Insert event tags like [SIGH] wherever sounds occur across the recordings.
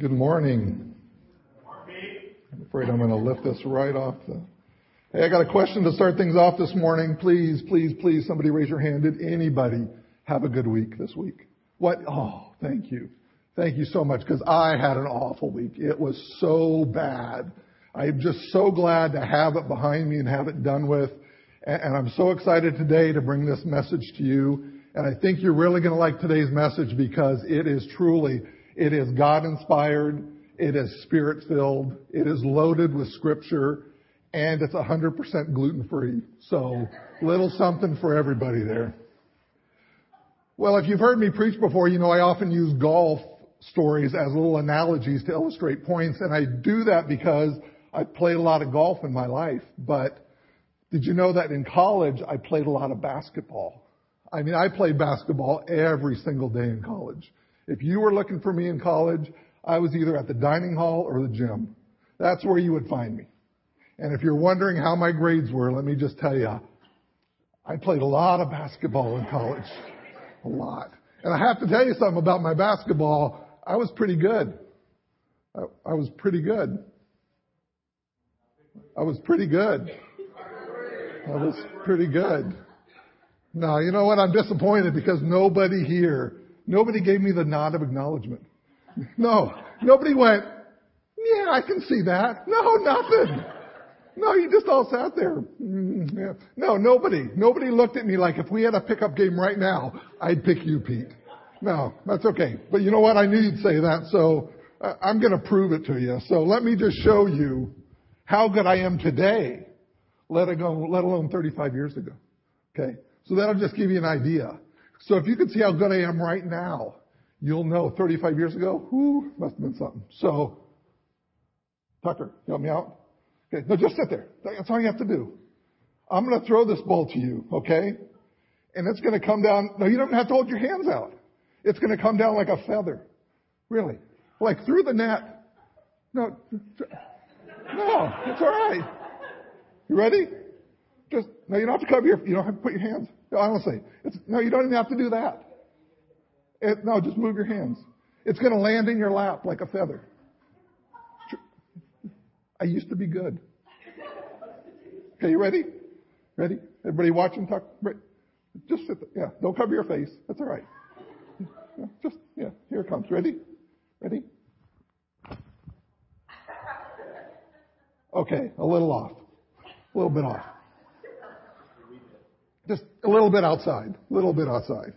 Good morning. I'm afraid I'm going to lift this right off the. Hey, I got a question to start things off this morning. Please, please, please, somebody raise your hand. Did anybody have a good week this week? What? Oh, thank you. Thank you so much because I had an awful week. It was so bad. I'm just so glad to have it behind me and have it done with. And I'm so excited today to bring this message to you. And I think you're really going to like today's message because it is truly it is God inspired. It is spirit filled. It is loaded with scripture and it's 100% gluten free. So little something for everybody there. Well, if you've heard me preach before, you know I often use golf stories as little analogies to illustrate points. And I do that because I played a lot of golf in my life. But did you know that in college I played a lot of basketball? I mean, I played basketball every single day in college. If you were looking for me in college, I was either at the dining hall or the gym. That's where you would find me. And if you're wondering how my grades were, let me just tell you, I played a lot of basketball in college. A lot. And I have to tell you something about my basketball. I was pretty good. I, I was pretty good. I was pretty good. I was pretty good. Now, you know what? I'm disappointed because nobody here Nobody gave me the nod of acknowledgement. No. Nobody went, yeah, I can see that. No, nothing. No, you just all sat there. No, nobody. Nobody looked at me like if we had a pickup game right now, I'd pick you, Pete. No, that's okay. But you know what? I knew you'd say that, so uh, I'm going to prove it to you. So let me just show you how good I am today, let let alone 35 years ago. Okay? So that'll just give you an idea. So if you can see how good I am right now, you'll know 35 years ago, whoo, must have been something. So, Tucker, help me out. Okay, no, just sit there. That's all you have to do. I'm going to throw this ball to you, okay? And it's going to come down. No, you don't have to hold your hands out. It's going to come down like a feather. Really. Like through the net. No, no, it's all right. You ready? Just, no, you don't have to cover your, you don't have to put your hands. Honestly, no, you don't even have to do that. It, no, just move your hands. It's going to land in your lap like a feather. I used to be good. Okay, you ready? Ready? Everybody watching? Talk. Just sit there. Yeah, don't cover your face. That's all right. Just yeah, here it comes. Ready? Ready? Okay, a little off. A little bit off. Just a little bit outside. A little bit outside.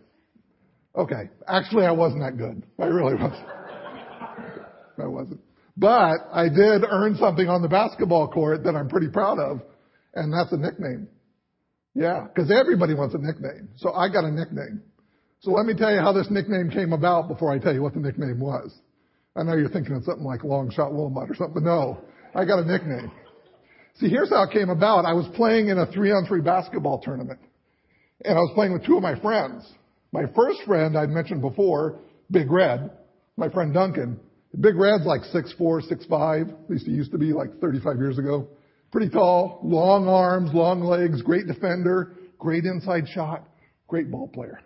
Okay. Actually, I wasn't that good. I really wasn't. I wasn't. But I did earn something on the basketball court that I'm pretty proud of, and that's a nickname. Yeah, because everybody wants a nickname. So I got a nickname. So let me tell you how this nickname came about before I tell you what the nickname was. I know you're thinking of something like Long Shot Wilmot or something, no, I got a nickname. See, here's how it came about. I was playing in a three on three basketball tournament and I was playing with two of my friends. My first friend I'd mentioned before, Big Red, my friend Duncan. Big Red's like six four, six five. At least he used to be like 35 years ago. Pretty tall, long arms, long legs, great defender, great inside shot, great ball player.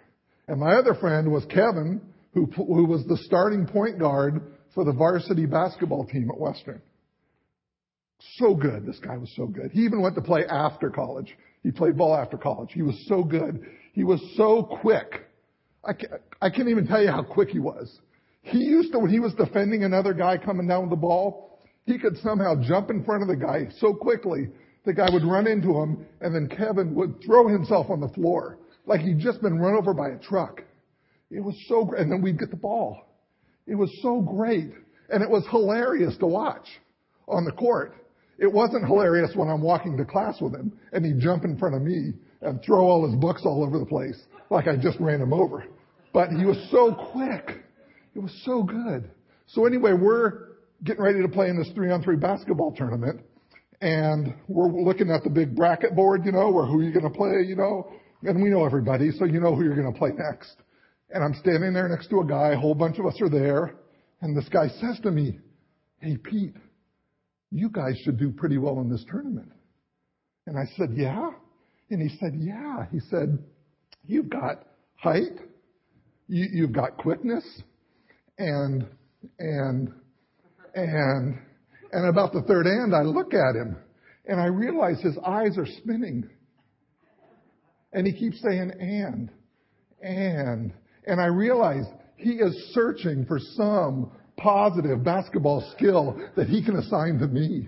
And my other friend was Kevin, who, who was the starting point guard for the varsity basketball team at Western. So good. This guy was so good. He even went to play after college. He played ball after college. He was so good. He was so quick. I can't, I can't even tell you how quick he was. He used to, when he was defending another guy coming down with the ball, he could somehow jump in front of the guy so quickly, the guy would run into him, and then Kevin would throw himself on the floor like he'd just been run over by a truck. It was so great. And then we'd get the ball. It was so great. And it was hilarious to watch on the court. It wasn't hilarious when I'm walking to class with him and he'd jump in front of me and throw all his books all over the place like I just ran him over. But he was so quick. It was so good. So anyway, we're getting ready to play in this three on three basketball tournament and we're looking at the big bracket board, you know, where who you're going to play, you know, and we know everybody, so you know who you're going to play next. And I'm standing there next to a guy, a whole bunch of us are there, and this guy says to me, Hey Pete, you guys should do pretty well in this tournament. And I said, yeah. And he said, yeah. He said, you've got height, you, you've got quickness, and, and And, and about the third and, I look at him and I realize his eyes are spinning. And he keeps saying and, and, and I realize he is searching for some positive basketball skill that he can assign to me.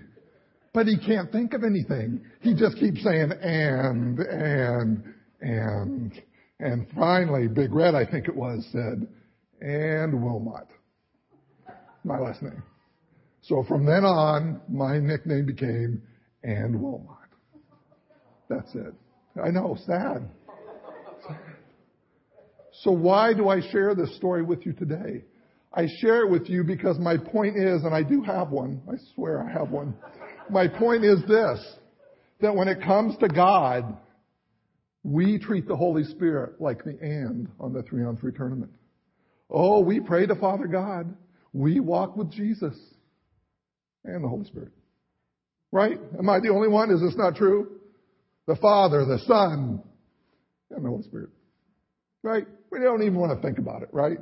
But he can't think of anything. He just keeps saying and, and, and. And finally, Big Red, I think it was, said, and Wilmot. My last name. So from then on, my nickname became and Wilmot. That's it. I know, sad. So why do I share this story with you today? I share it with you because my point is, and I do have one, I swear I have one. My point is this, that when it comes to God, we treat the Holy Spirit like the and on the three on three tournament. Oh, we pray to Father God. We walk with Jesus and the Holy Spirit. Right? Am I the only one? Is this not true? The Father, the Son, and the Holy Spirit. Right? We don't even want to think about it, right?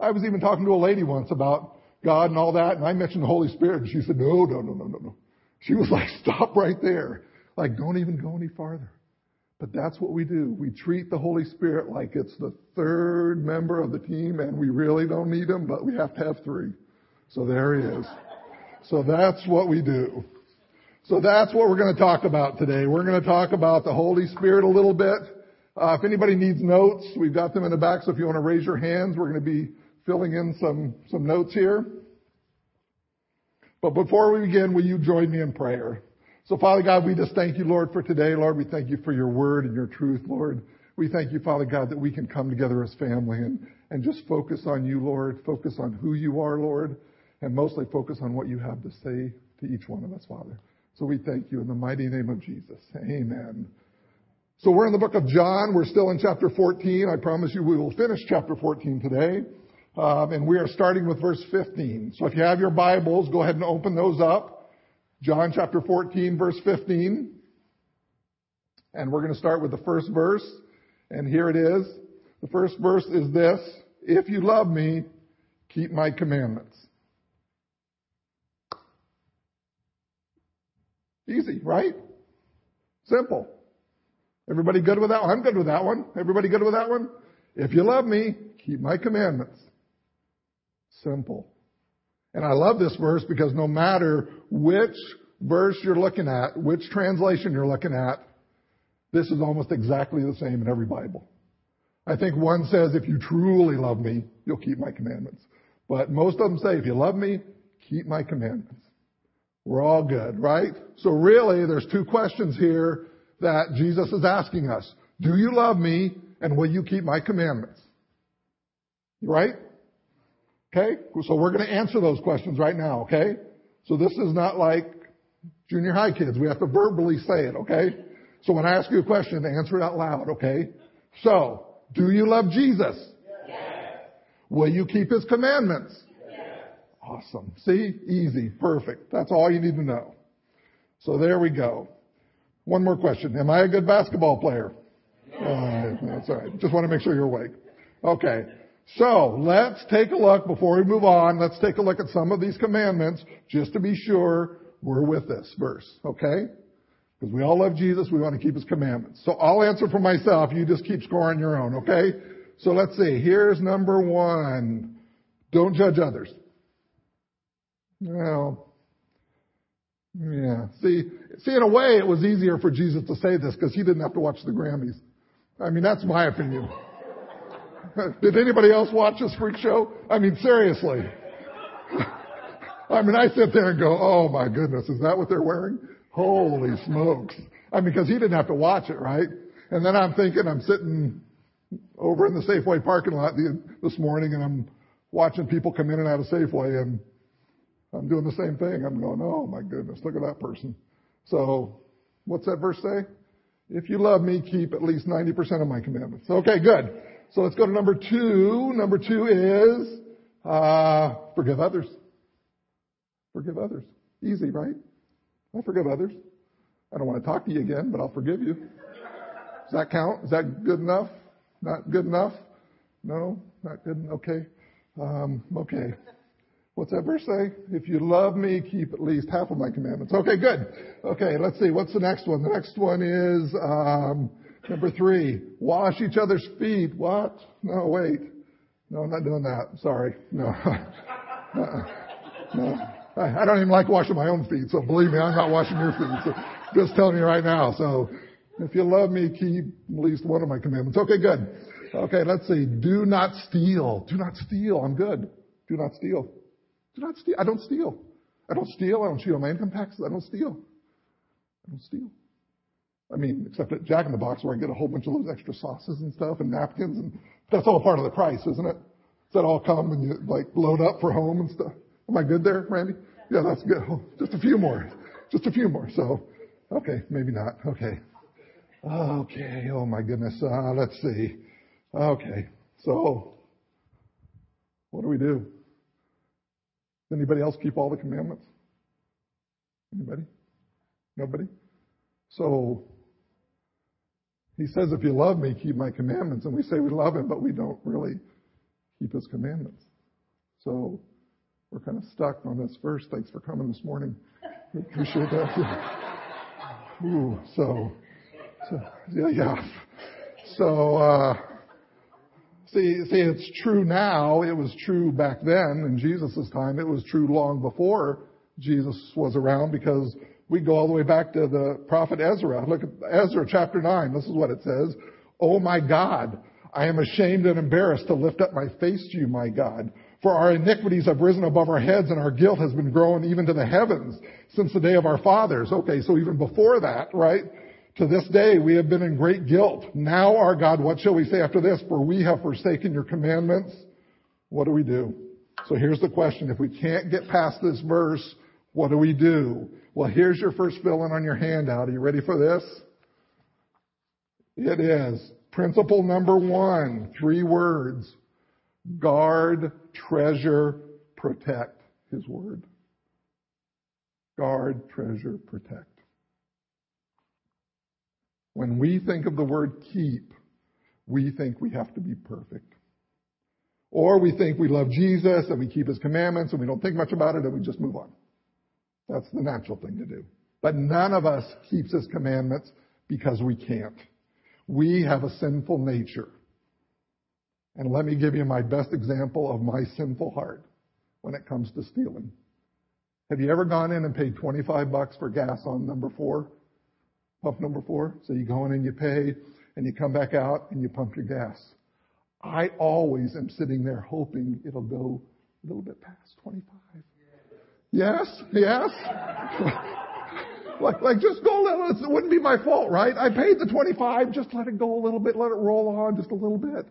I was even talking to a lady once about God and all that, and I mentioned the Holy Spirit, and she said, no, no, no, no, no, no. She was like, [LAUGHS] stop right there. Like, don't even go any farther. But that's what we do. We treat the Holy Spirit like it's the third member of the team and we really don't need him, but we have to have three. So there he is. So that's what we do. So that's what we're going to talk about today. We're going to talk about the Holy Spirit a little bit. Uh, if anybody needs notes, we've got them in the back. So if you want to raise your hands, we're going to be filling in some, some notes here. But before we begin, will you join me in prayer? So Father God, we just thank you, Lord, for today. Lord, we thank you for your word and your truth, Lord. We thank you, Father God, that we can come together as family and, and just focus on you, Lord, focus on who you are, Lord, and mostly focus on what you have to say to each one of us, Father. So we thank you in the mighty name of Jesus. Amen. So we're in the book of John. We're still in chapter 14. I promise you we will finish chapter 14 today. Um, and we are starting with verse 15. So if you have your Bibles, go ahead and open those up. John chapter 14 verse 15. And we're going to start with the first verse. And here it is. The first verse is this. If you love me, keep my commandments. Easy, right? Simple. Everybody good with that one? I'm good with that one. Everybody good with that one? If you love me, keep my commandments. Simple. And I love this verse because no matter which verse you're looking at, which translation you're looking at, this is almost exactly the same in every Bible. I think one says, if you truly love me, you'll keep my commandments. But most of them say, if you love me, keep my commandments. We're all good, right? So really, there's two questions here that Jesus is asking us. Do you love me and will you keep my commandments? Right? Okay? So we're going to answer those questions right now, okay? So this is not like junior high kids. We have to verbally say it, okay? So when I ask you a question, answer it out loud, okay? So, do you love Jesus? Yes. Will you keep His commandments? Yes. Awesome. See? Easy. Perfect. That's all you need to know. So there we go. One more question. Am I a good basketball player? Uh, that's all right. Just want to make sure you're awake. Okay. So let's take a look before we move on. Let's take a look at some of these commandments just to be sure we're with this verse. Okay? Because we all love Jesus. We want to keep his commandments. So I'll answer for myself. You just keep scoring your own. Okay? So let's see. Here's number one. Don't judge others. Well, yeah. See, see, in a way, it was easier for Jesus to say this because he didn't have to watch the Grammys. I mean, that's my opinion. [LAUGHS] Did anybody else watch this freak show? I mean, seriously. [LAUGHS] I mean, I sit there and go, oh my goodness, is that what they're wearing? Holy smokes. I mean, because he didn't have to watch it, right? And then I'm thinking, I'm sitting over in the Safeway parking lot this morning and I'm watching people come in and out of Safeway and I'm doing the same thing. I'm going, oh my goodness, look at that person. So, what's that verse say? If you love me, keep at least 90% of my commandments. Okay, good. So let's go to number two. Number two is uh, forgive others. Forgive others. Easy, right? I forgive others. I don't want to talk to you again, but I'll forgive you. Does that count? Is that good enough? Not good enough? No, not good. Okay. Um, okay. What's that verse say? If you love me, keep at least half of my commandments. Okay, good. Okay, let's see. What's the next one? The next one is um, number three. Wash each other's feet. What? No, wait. No, I'm not doing that. Sorry. No. [LAUGHS] No. I don't even like washing my own feet, so believe me, I'm not washing your feet. So just telling you right now. So if you love me, keep at least one of my commandments. Okay, good. Okay, let's see. Do not steal. Do not steal. I'm good. Do not steal. Do not steal. I don't steal. I don't steal. I don't steal my income taxes. I don't steal. I don't steal. I mean, except at Jack in the Box where I get a whole bunch of those extra sauces and stuff and napkins and that's all part of the price, isn't it? Does that all come when you like load up for home and stuff? Am I good there, Randy? Yeah, that's good. Just a few more. Just a few more. So, okay, maybe not. Okay. Okay. Oh my goodness. Uh, let's see. Okay. So, what do we do? Anybody else keep all the commandments? Anybody? Nobody? So, he says, if you love me, keep my commandments. And we say we love him, but we don't really keep his commandments. So, we're kind of stuck on this verse. Thanks for coming this morning. We appreciate that. Ooh, so, so, yeah, yeah. So, uh, see, see, it's true now. It was true back then in Jesus' time. It was true long before Jesus was around because we go all the way back to the prophet Ezra. Look at Ezra chapter 9. This is what it says. Oh my God, I am ashamed and embarrassed to lift up my face to you, my God. For our iniquities have risen above our heads and our guilt has been grown even to the heavens since the day of our fathers. Okay, so even before that, right? To this day we have been in great guilt. Now our God, what shall we say after this? For we have forsaken your commandments. What do we do? So here's the question. If we can't get past this verse, what do we do? Well, here's your first fill in on your handout. Are you ready for this? It is principle number one, three words guard, treasure, protect His Word. Guard, treasure, protect. When we think of the word keep, we think we have to be perfect. Or we think we love Jesus and we keep His commandments and we don't think much about it and we just move on. That's the natural thing to do. But none of us keeps His commandments because we can't. We have a sinful nature. And let me give you my best example of my sinful heart when it comes to stealing. Have you ever gone in and paid 25 bucks for gas on number four? Pump number four? So you go in and you pay and you come back out and you pump your gas. I always am sitting there hoping it'll go a little bit past 25. Yes? Yes? [LAUGHS] like, like just go a little, it wouldn't be my fault, right? I paid the 25, just let it go a little bit, let it roll on just a little bit.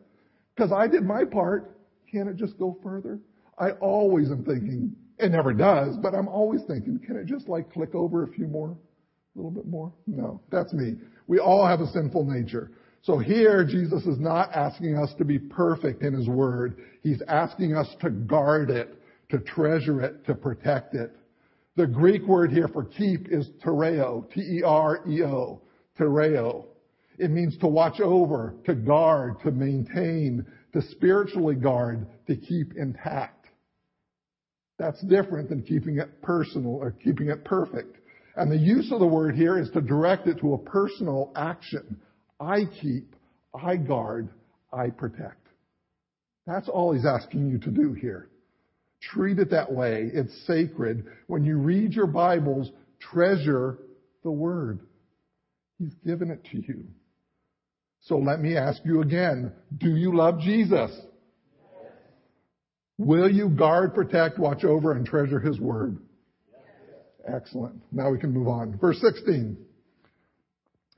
Because I did my part. Can it just go further? I always am thinking, it never does, but I'm always thinking, can it just like click over a few more? A little bit more? No, that's me. We all have a sinful nature. So here, Jesus is not asking us to be perfect in His Word. He's asking us to guard it, to treasure it, to protect it. The Greek word here for keep is tereo, T-E-R-E-O, tereo. It means to watch over, to guard, to maintain, to spiritually guard, to keep intact. That's different than keeping it personal or keeping it perfect. And the use of the word here is to direct it to a personal action. I keep, I guard, I protect. That's all he's asking you to do here. Treat it that way. It's sacred. When you read your Bibles, treasure the word. He's given it to you. So let me ask you again, do you love Jesus? Will you guard, protect, watch over, and treasure His Word? Excellent. Now we can move on. Verse 16.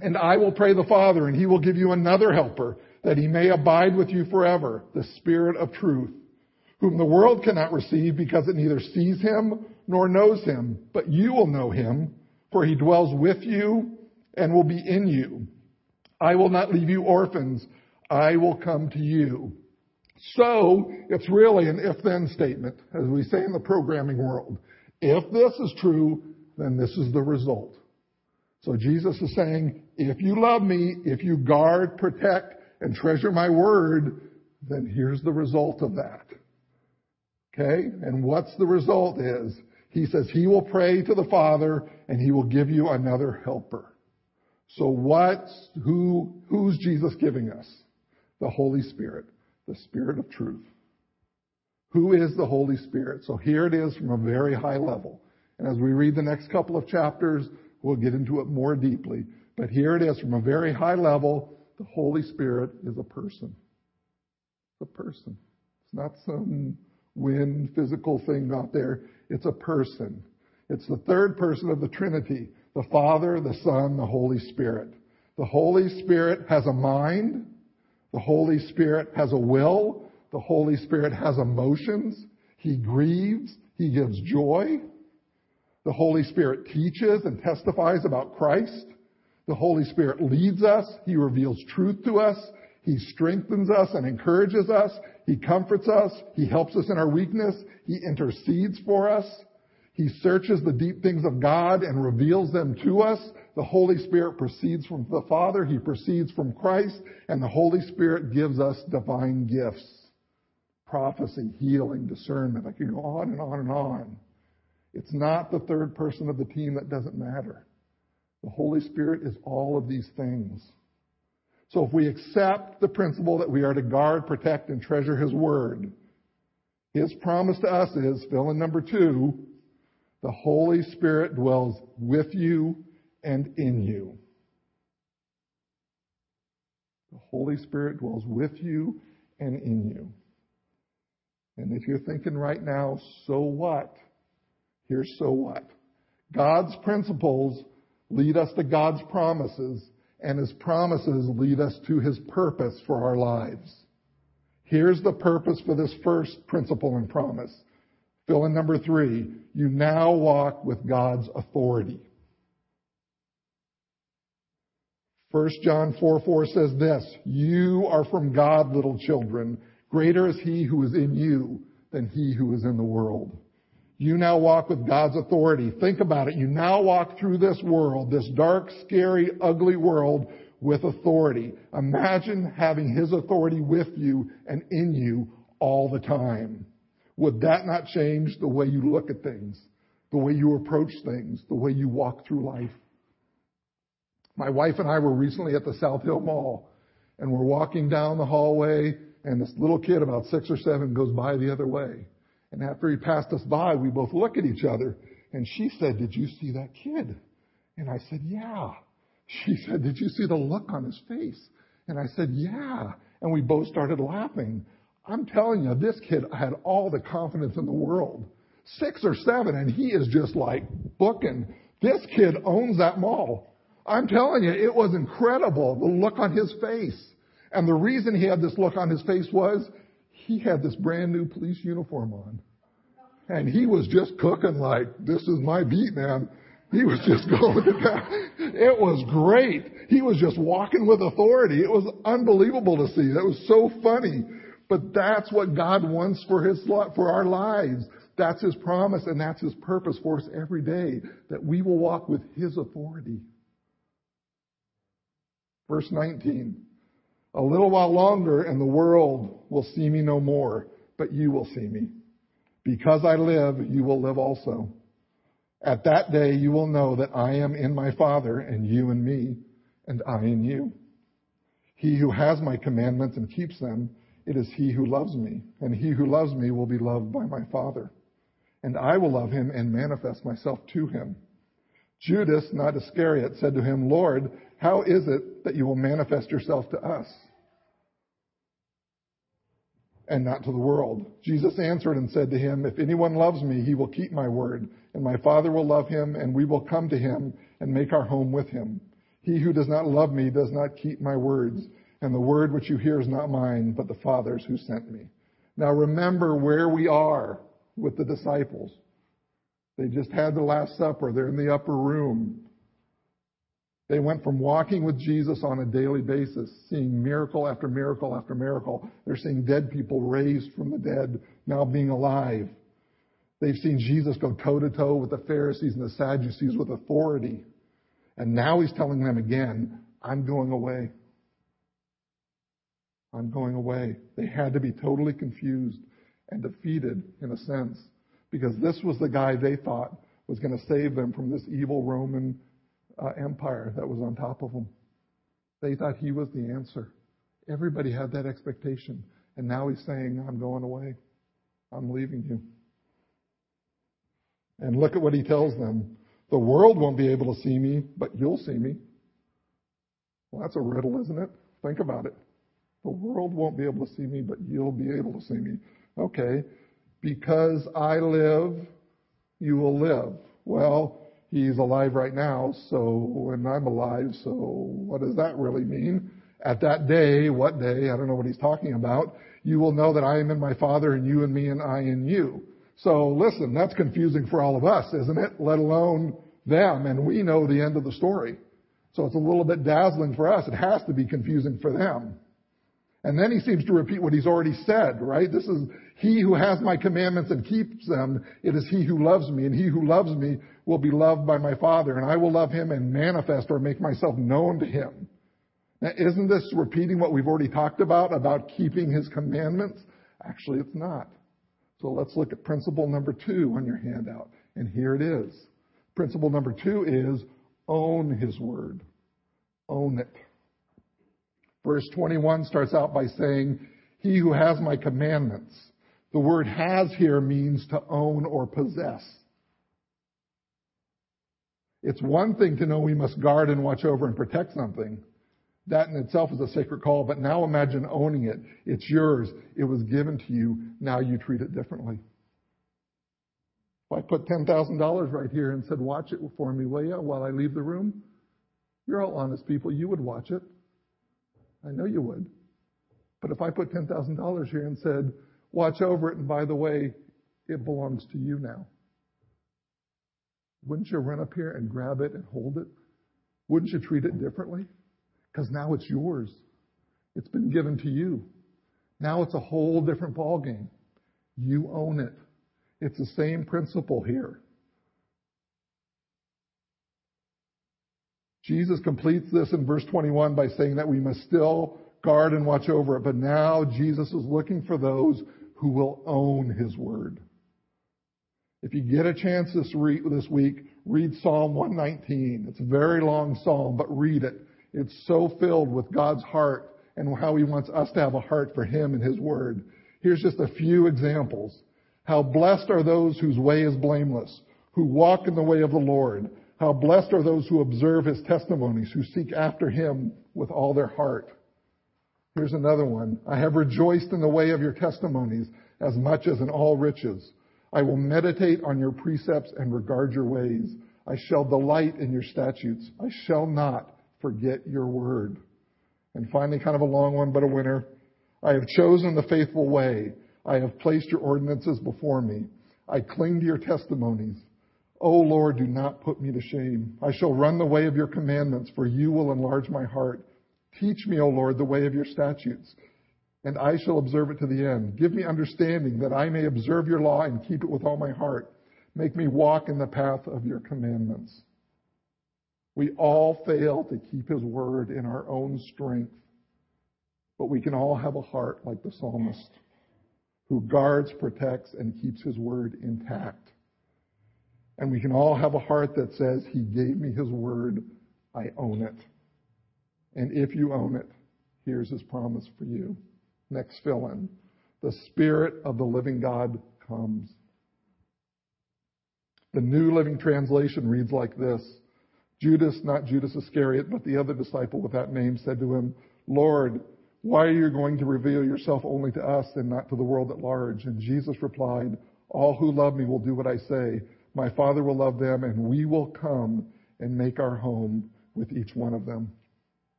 And I will pray the Father, and He will give you another helper, that He may abide with you forever, the Spirit of truth, whom the world cannot receive because it neither sees Him nor knows Him, but you will know Him, for He dwells with you and will be in you. I will not leave you orphans. I will come to you. So, it's really an if-then statement, as we say in the programming world. If this is true, then this is the result. So Jesus is saying, if you love me, if you guard, protect, and treasure my word, then here's the result of that. Okay? And what's the result is, he says he will pray to the Father and he will give you another helper. So what's, who, who's Jesus giving us? The Holy Spirit, the Spirit of truth. Who is the Holy Spirit? So here it is from a very high level. And as we read the next couple of chapters, we'll get into it more deeply. But here it is from a very high level. The Holy Spirit is a person. A person. It's not some wind physical thing out there. It's a person. It's the third person of the Trinity. The Father, the Son, the Holy Spirit. The Holy Spirit has a mind. The Holy Spirit has a will. The Holy Spirit has emotions. He grieves. He gives joy. The Holy Spirit teaches and testifies about Christ. The Holy Spirit leads us. He reveals truth to us. He strengthens us and encourages us. He comforts us. He helps us in our weakness. He intercedes for us. He searches the deep things of God and reveals them to us. The Holy Spirit proceeds from the Father. He proceeds from Christ. And the Holy Spirit gives us divine gifts. Prophecy, healing, discernment. I can go on and on and on. It's not the third person of the team that doesn't matter. The Holy Spirit is all of these things. So if we accept the principle that we are to guard, protect, and treasure His Word, His promise to us is, fill in number two, the Holy Spirit dwells with you and in you. The Holy Spirit dwells with you and in you. And if you're thinking right now, so what? Here's so what. God's principles lead us to God's promises and His promises lead us to His purpose for our lives. Here's the purpose for this first principle and promise. Fill in number three. You now walk with God's authority. 1 John 4 4 says this, You are from God, little children. Greater is He who is in you than He who is in the world. You now walk with God's authority. Think about it. You now walk through this world, this dark, scary, ugly world with authority. Imagine having His authority with you and in you all the time. Would that not change the way you look at things, the way you approach things, the way you walk through life? My wife and I were recently at the South Hill Mall and we're walking down the hallway and this little kid about six or seven goes by the other way. And after he passed us by, we both look at each other. And she said, Did you see that kid? And I said, Yeah. She [LAUGHS] said, Did you see the look on his face? And I said, Yeah. And we both started laughing. I'm telling you, this kid had all the confidence in the world. Six or seven, and he is just like booking. This kid owns that mall. I'm telling you, it was incredible, the look on his face. And the reason he had this look on his face was he had this brand new police uniform on. And he was just cooking like, this is my beat, man. He was just [LAUGHS] going to town. It was great. He was just walking with authority. It was unbelievable to see. That was so funny. But that's what God wants for his, for our lives. That's his promise and that's his purpose for us every day. That we will walk with his authority. Verse 19. A little while longer and the world will see me no more, but you will see me. Because I live, you will live also. At that day you will know that I am in my Father and you in me and I in you. He who has my commandments and keeps them, it is he who loves me, and he who loves me will be loved by my Father. And I will love him and manifest myself to him. Judas, not Iscariot, said to him, Lord, how is it that you will manifest yourself to us and not to the world? Jesus answered and said to him, If anyone loves me, he will keep my word, and my Father will love him, and we will come to him and make our home with him. He who does not love me does not keep my words, and the word which you hear is not mine, but the Father's who sent me. Now remember where we are with the disciples. They just had the Last Supper. They're in the upper room. They went from walking with Jesus on a daily basis, seeing miracle after miracle after miracle. They're seeing dead people raised from the dead, now being alive. They've seen Jesus go toe to toe with the Pharisees and the Sadducees with authority. And now he's telling them again, I'm going away. I'm going away. They had to be totally confused. and defeated in a sense because this was the guy they thought was going to save them from this evil Roman uh, empire that was on top of them. They thought he was the answer. Everybody had that expectation. And now he's saying, I'm going away. I'm leaving you. And look at what he tells them. The world won't be able to see me, but you'll see me. Well, that's a riddle, isn't it? Think about it. The world won't be able to see me, but you'll be able to see me. Okay. Because I live, you will live. Well, he's alive right now, so and I'm alive, so what does that really mean? At that day, what day? I don't know what he's talking about. You will know that I am in my Father and you in me and I in you. So listen, that's confusing for all of us, isn't it? Let alone them. And we know the end of the story. So it's a little bit dazzling for us. It has to be confusing for them. And then he seems to repeat what he's already said, right? This is, he who has my commandments and keeps them, it is he who loves me, and he who loves me will be loved by my Father, and I will love him and manifest or make myself known to him. Now, isn't this repeating what we've already talked about, about keeping his commandments? Actually, it's not. So let's look at principle number two on your handout. And here it is. Principle number two is own his word. Own it. Verse 21 starts out by saying, He who has my commandments. The word has here means to own or possess. It's one thing to know we must guard and watch over and protect something. That in itself is a sacred call, but now imagine owning it. It's yours. It was given to you. Now you treat it differently. If I put $10,000 right here and said, watch it for me, will you, while I leave the room? You're all honest people. You would watch it. I know you would. But if I put $10,000 here and said, watch over it, and by the way, it belongs to you now. Wouldn't you run up here and grab it and hold it? Wouldn't you treat it differently? Because now it's yours. It's been given to you. Now it's a whole different ballgame. You own it. It's the same principle here. Jesus completes this in verse 21 by saying that we must still guard and watch over it. But now Jesus is looking for those who will own his word. If you get a chance this, re- this week, read Psalm 119. It's a very long psalm, but read it. It's so filled with God's heart and how he wants us to have a heart for him and his word. Here's just a few examples. How blessed are those whose way is blameless, who walk in the way of the Lord. How blessed are those who observe his testimonies, who seek after him with all their heart. Here's another one. I have rejoiced in the way of your testimonies as much as in all riches. I will meditate on your precepts and regard your ways. I shall delight in your statutes. I shall not forget your word. And finally, kind of a long one, but a winner. I have chosen the faithful way. I have placed your ordinances before me. I cling to your testimonies. O Lord, do not put me to shame. I shall run the way of your commandments, for you will enlarge my heart. Teach me, O Lord, the way of your statutes, and I shall observe it to the end. Give me understanding that I may observe your law and keep it with all my heart. Make me walk in the path of your commandments. We all fail to keep his word in our own strength, but we can all have a heart like the psalmist who guards, protects, and keeps his word intact. And we can all have a heart that says, He gave me His word, I own it. And if you own it, here's His promise for you. Next fill in. The Spirit of the living God comes. The New Living Translation reads like this Judas, not Judas Iscariot, but the other disciple with that name, said to him, Lord, why are you going to reveal yourself only to us and not to the world at large? And Jesus replied, All who love me will do what I say. My Father will love them, and we will come and make our home with each one of them.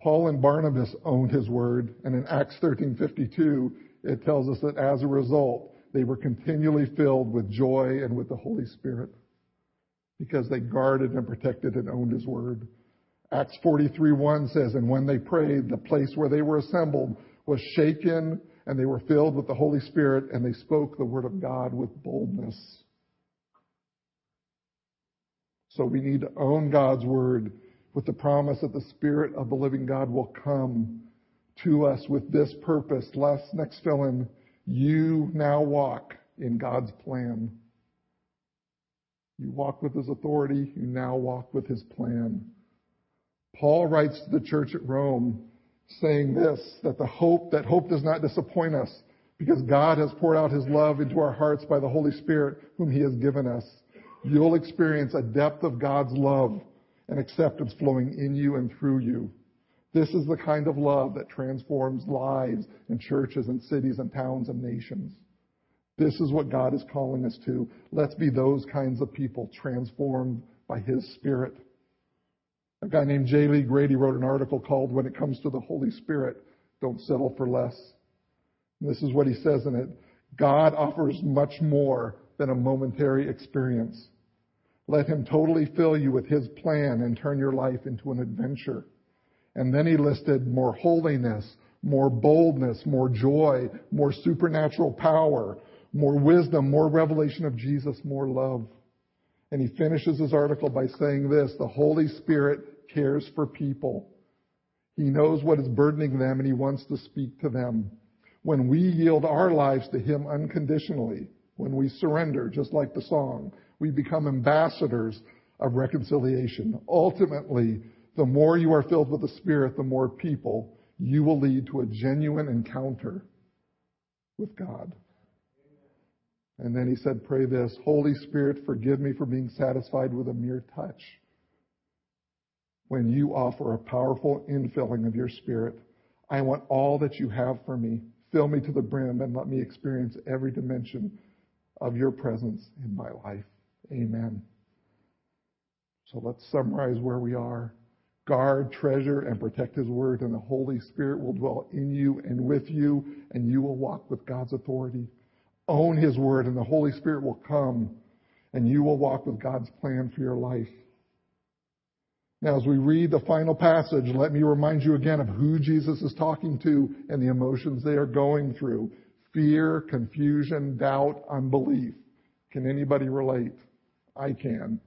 Paul and Barnabas owned his word, and in Acts 13:52, it tells us that as a result, they were continually filled with joy and with the Holy Spirit because they guarded and protected and owned his word. Acts 43:1 says, "And when they prayed, the place where they were assembled was shaken, and they were filled with the Holy Spirit, and they spoke the word of God with boldness." So we need to own God's word with the promise that the Spirit of the living God will come to us with this purpose. Last next fill in, You now walk in God's plan. You walk with His authority. You now walk with His plan. Paul writes to the church at Rome saying this, that the hope, that hope does not disappoint us because God has poured out His love into our hearts by the Holy Spirit whom He has given us. You'll experience a depth of God's love and acceptance flowing in you and through you. This is the kind of love that transforms lives and churches and cities and towns and nations. This is what God is calling us to. Let's be those kinds of people transformed by His Spirit. A guy named J. Lee Grady wrote an article called When It Comes to the Holy Spirit, Don't Settle for Less. And this is what he says in it. God offers much more than a momentary experience. Let Him totally fill you with His plan and turn your life into an adventure. And then he listed more holiness, more boldness, more joy, more supernatural power, more wisdom, more revelation of Jesus, more love. And he finishes his article by saying this, the Holy Spirit cares for people. He knows what is burdening them and he wants to speak to them. When we yield our lives to him unconditionally, when we surrender, just like the song, we become ambassadors of reconciliation. Ultimately, the more you are filled with the Spirit, the more people you will lead to a genuine encounter with God. And then he said, Pray this Holy Spirit, forgive me for being satisfied with a mere touch. When you offer a powerful infilling of your Spirit, I want all that you have for me. Fill me to the brim and let me experience every dimension of your presence in my life. Amen. So let's summarize where we are. Guard, treasure, and protect His Word, and the Holy Spirit will dwell in you and with you, and you will walk with God's authority. Own His Word, and the Holy Spirit will come, and you will walk with God's plan for your life. Now, as we read the final passage, let me remind you again of who Jesus is talking to and the emotions they are going through. Fear, confusion, doubt, unbelief. Can anybody relate? I can.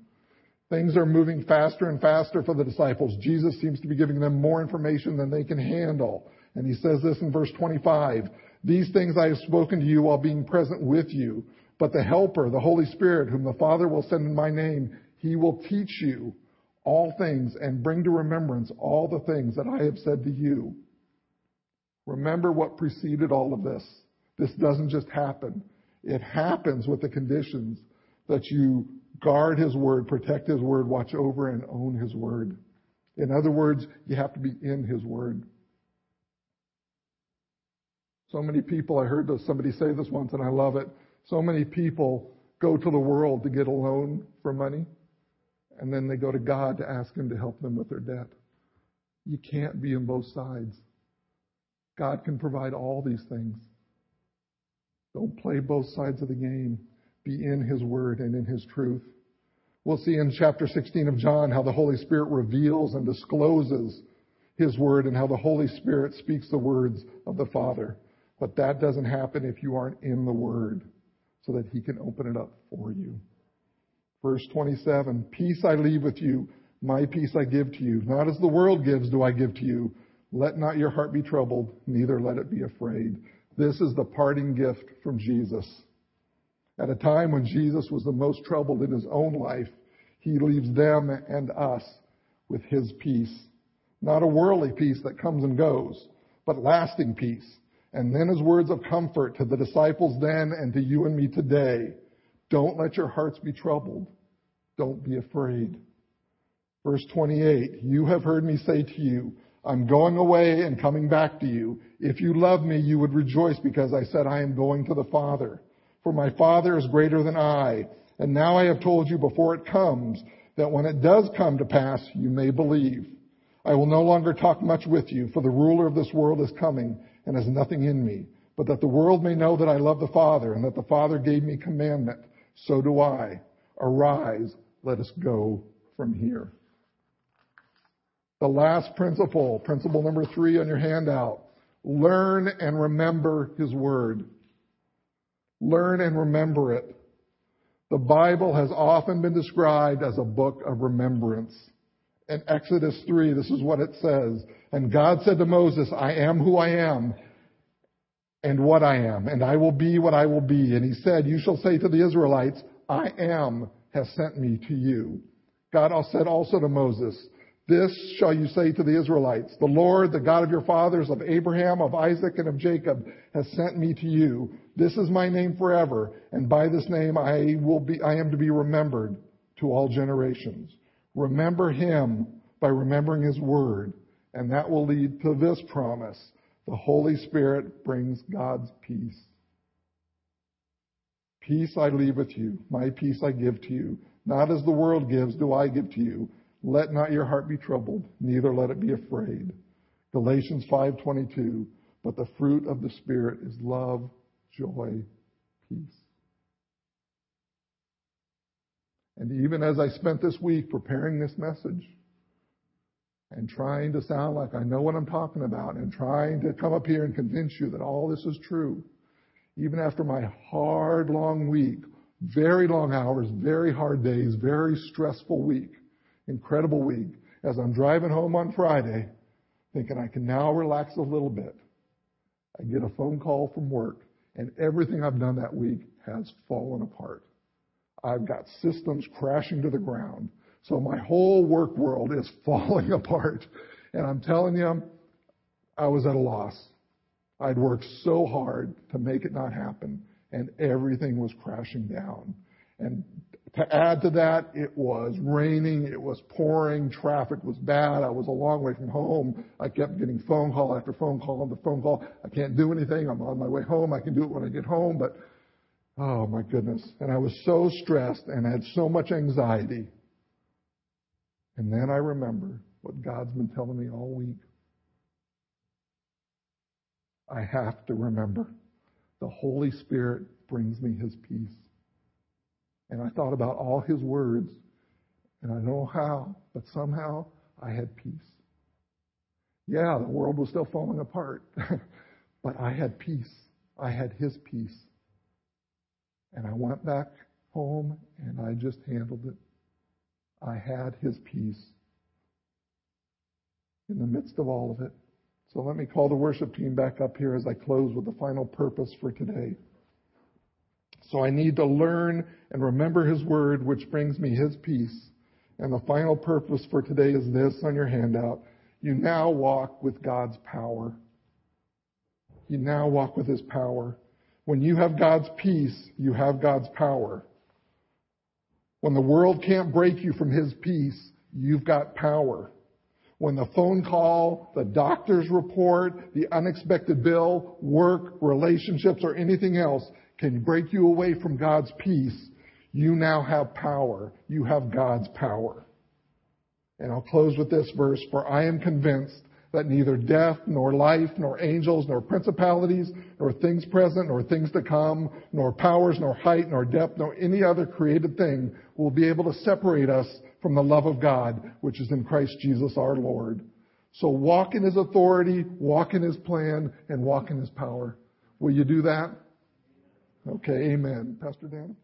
Things are moving faster and faster for the disciples. Jesus seems to be giving them more information than they can handle. And he says this in verse 25. These things I have spoken to you while being present with you. But the Helper, the Holy Spirit, whom the Father will send in my name, he will teach you all things and bring to remembrance all the things that I have said to you. Remember what preceded all of this. This doesn't just happen. It happens with the conditions that you guard His Word, protect His Word, watch over and own His Word. In other words, you have to be in His Word. So many people, I heard somebody say this once and I love it. So many people go to the world to get a loan for money and then they go to God to ask Him to help them with their debt. You can't be on both sides. God can provide all these things. Don't play both sides of the game be in His Word and in His truth. We'll see in chapter 16 of John how the Holy Spirit reveals and discloses His Word and how the Holy Spirit speaks the words of the Father. But that doesn't happen if you aren't in the Word so that He can open it up for you. Verse 27, Peace I leave with you, my peace I give to you. Not as the world gives do I give to you. Let not your heart be troubled, neither let it be afraid. This is the parting gift from Jesus. At a time when Jesus was the most troubled in his own life, he leaves them and us with his peace. Not a worldly peace that comes and goes, but lasting peace. And then his words of comfort to the disciples then and to you and me today. Don't let your hearts be troubled. Don't be afraid. Verse 28, you have heard me say to you, I'm going away and coming back to you. If you love me, you would rejoice because I said I am going to the Father for my Father is greater than I. And now I have told you before it comes, that when it does come to pass, you may believe. I will no longer talk much with you, for the ruler of this world is coming and has nothing in me. But that the world may know that I love the Father, and that the Father gave me commandment, so do I. Arise, let us go from here. The last principle, principle number three on your handout. Learn and remember His Word. Learn and remember it. The Bible has often been described as a book of remembrance. In Exodus 3, this is what it says. And God said to Moses, I am who I am. and what I am, and I will be what I will be. And he said, You shall say to the Israelites, I am has sent me to you. God said also to Moses, This shall you say to the Israelites, The Lord, the God of your fathers, of Abraham, of Isaac, and of Jacob, has sent me to you. This is my name forever, and by this name I will be, I am to be remembered to all generations. Remember him by remembering his word, and that will lead to this promise. The Holy Spirit brings God's peace. Peace I leave with you. My peace I give to you. Not as the world gives do I give to you. Let not your heart be troubled, neither let it be afraid. Galatians 5:22. But the fruit of the spirit is love, joy, peace. And even as I spent this week preparing this message and trying to sound like I know what I'm talking about and trying to come up here and convince you that all this is true, even after my hard, long week, very long hours, very hard days, very stressful week, incredible week, as I'm driving home on Friday, thinking I can now relax a little bit, I get a phone call from work and everything I've done that week has fallen apart. I've got systems crashing to the ground. So my whole work world is [LAUGHS] falling apart. And I'm telling you, I was at a loss. I'd worked so hard to make it not happen, and everything was crashing down. And to add to that, it was raining, it was pouring, traffic was bad, I was a long way from home. I kept getting phone call after phone call after phone call. I can't do anything, I'm on my way home, I can do it when I get home, but Oh my goodness. And I was so stressed and had so much anxiety. And then I remember what God's been telling me all week. I have to remember the Holy Spirit brings me his peace. And I thought about all his words, and I don't know how, but somehow I had peace. Yeah, the world was still falling apart, [LAUGHS] but I had peace. I had his peace. And I went back home and I just handled it. I had his peace in the midst of all of it. So let me call the worship team back up here as I close with the final purpose for today. So I need to learn and remember his word, which brings me his peace. And the final purpose for today is this on your handout. You now walk with God's power. You now walk with his power. When you have God's peace, you have God's power. When the world can't break you from His peace, you've got power. When the phone call, the doctor's report, the unexpected bill, work, relationships, or anything else can break you away from God's peace, you now have power. You have God's power. And I'll close with this verse, for I am convinced that neither death, nor life, nor angels, nor principalities, nor things present, nor things to come, nor powers, nor height, nor depth, nor any other created thing will be able to separate us from the love of God, which is in Christ Jesus our Lord. So walk in His authority, walk in His plan, and walk in His power. Will you do that? Okay, amen. Pastor Dan?